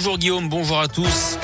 Bonjour Guillaume, bonjour à tous.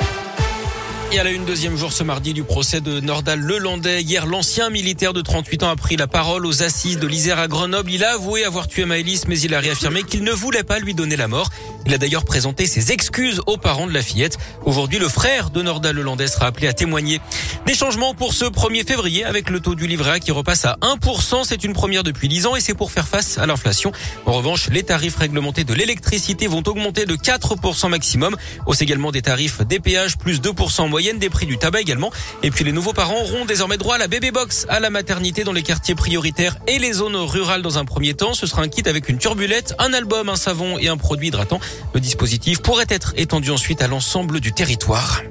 Et à la une deuxième jour ce mardi du procès de Nordal Lelandais. Hier, l'ancien militaire de 38 ans a pris la parole aux assises de l'Isère à Grenoble. Il a avoué avoir tué Maëlys, mais il a réaffirmé qu'il ne voulait pas lui donner la mort. Il a d'ailleurs présenté ses excuses aux parents de la fillette. Aujourd'hui, le frère de Nordal Lelandais sera appelé à témoigner. Des changements pour ce 1er février avec le taux du livret A qui repasse à 1%. C'est une première depuis 10 ans et c'est pour faire face à l'inflation. En revanche, les tarifs réglementés de l'électricité vont augmenter de 4% maximum. Hausse également des tarifs des péages, plus 2% en moyenne, des prix du tabac également. Et puis les nouveaux parents auront désormais droit à la bébé box, à la maternité dans les quartiers prioritaires et les zones rurales dans un premier temps. Ce sera un kit avec une turbulette, un album, un savon et un produit hydratant. Le dispositif pourrait être étendu ensuite à l'ensemble du territoire.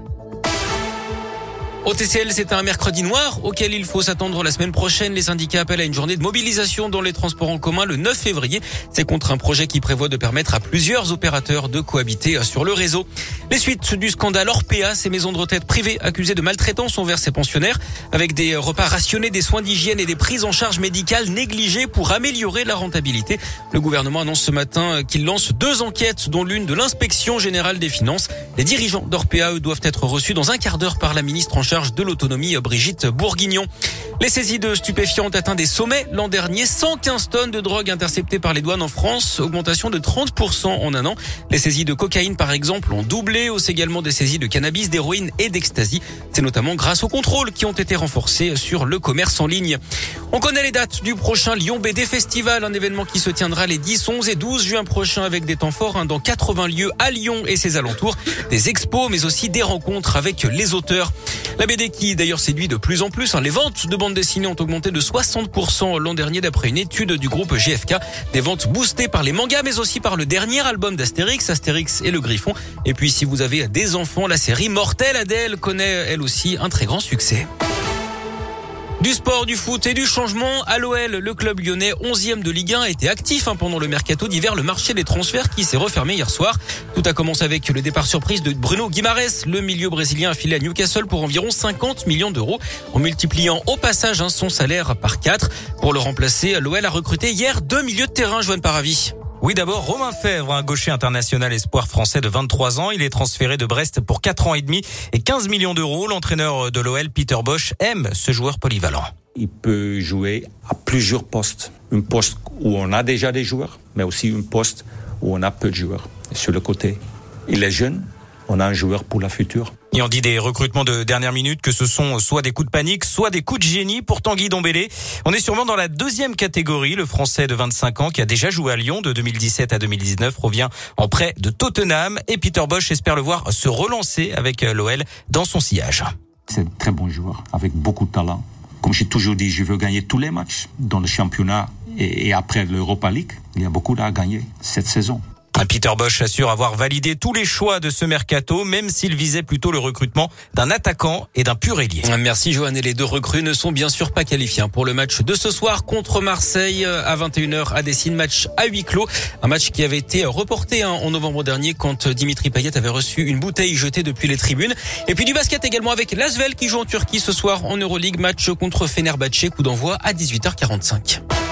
Au TCL, c'est un mercredi noir auquel il faut s'attendre la semaine prochaine. Les syndicats appellent à une journée de mobilisation dans les transports en commun le 9 février. C'est contre un projet qui prévoit de permettre à plusieurs opérateurs de cohabiter sur le réseau. Les suites du scandale Orpea, ces maisons de retraite privées accusées de maltraitance envers ses pensionnaires, avec des repas rationnés, des soins d'hygiène et des prises en charge médicales négligées pour améliorer la rentabilité. Le gouvernement annonce ce matin qu'il lance deux enquêtes, dont l'une de l'inspection générale des finances. Les dirigeants d'Orpea, doivent être reçus dans un quart d'heure par la ministre en de l'autonomie Brigitte Bourguignon. Les saisies de stupéfiants ont atteint des sommets l'an dernier. 115 tonnes de drogue interceptées par les douanes en France, augmentation de 30% en un an. Les saisies de cocaïne, par exemple, ont doublé. Hausse également des saisies de cannabis, d'héroïne et d'ecstasy. C'est notamment grâce aux contrôles qui ont été renforcés sur le commerce en ligne. On connaît les dates du prochain Lyon BD Festival, un événement qui se tiendra les 10, 11 et 12 juin prochains avec des temps forts hein, dans 80 lieux à Lyon et ses alentours, des expos mais aussi des rencontres avec les auteurs. La BD qui d'ailleurs séduit de plus en plus. Hein. Les ventes de bandes dessinées ont augmenté de 60% l'an dernier d'après une étude du groupe GFK. Des ventes boostées par les mangas mais aussi par le dernier album d'Astérix, Astérix et le Griffon. Et puis si vous avez des enfants, la série Mortel Adèle connaît elle aussi un très grand succès. Du sport, du foot et du changement. À l'OL, le club lyonnais 11e de Ligue 1 était actif hein, pendant le mercato d'hiver, le marché des transferts qui s'est refermé hier soir. Tout a commencé avec le départ surprise de Bruno Guimares, le milieu brésilien affilié à Newcastle pour environ 50 millions d'euros, en multipliant au passage hein, son salaire par 4. Pour le remplacer, l'OL a recruté hier deux milieux de terrain, Joanne Paravis. Oui, d'abord, Romain Fèvre, un gaucher international espoir français de 23 ans. Il est transféré de Brest pour 4 ans et demi et 15 millions d'euros. L'entraîneur de l'OL, Peter Bosch, aime ce joueur polyvalent. Il peut jouer à plusieurs postes. Un poste où on a déjà des joueurs, mais aussi un poste où on a peu de joueurs. Sur le côté, il est jeune, on a un joueur pour la future. Et on dit des recrutements de dernière minute que ce sont soit des coups de panique, soit des coups de génie pour Tanguy Dombélé. On est sûrement dans la deuxième catégorie. Le Français de 25 ans qui a déjà joué à Lyon de 2017 à 2019 revient en prêt de Tottenham et Peter Bosch espère le voir se relancer avec l'OL dans son sillage. C'est un très bon joueur avec beaucoup de talent. Comme j'ai toujours dit, je veux gagner tous les matchs dans le championnat et, après l'Europa League. Il y a beaucoup à gagner cette saison. Peter Bosch assure avoir validé tous les choix de ce mercato, même s'il visait plutôt le recrutement d'un attaquant et d'un pur ailier. Merci Johan. Et les deux recrues ne sont bien sûr pas qualifiés pour le match de ce soir contre Marseille à 21h à Dessine, match à huis clos. Un match qui avait été reporté hein, en novembre dernier quand Dimitri Payet avait reçu une bouteille jetée depuis les tribunes. Et puis du basket également avec Lasvel qui joue en Turquie ce soir en Euroleague, match contre Fenerbahçe, coup d'envoi à 18h45.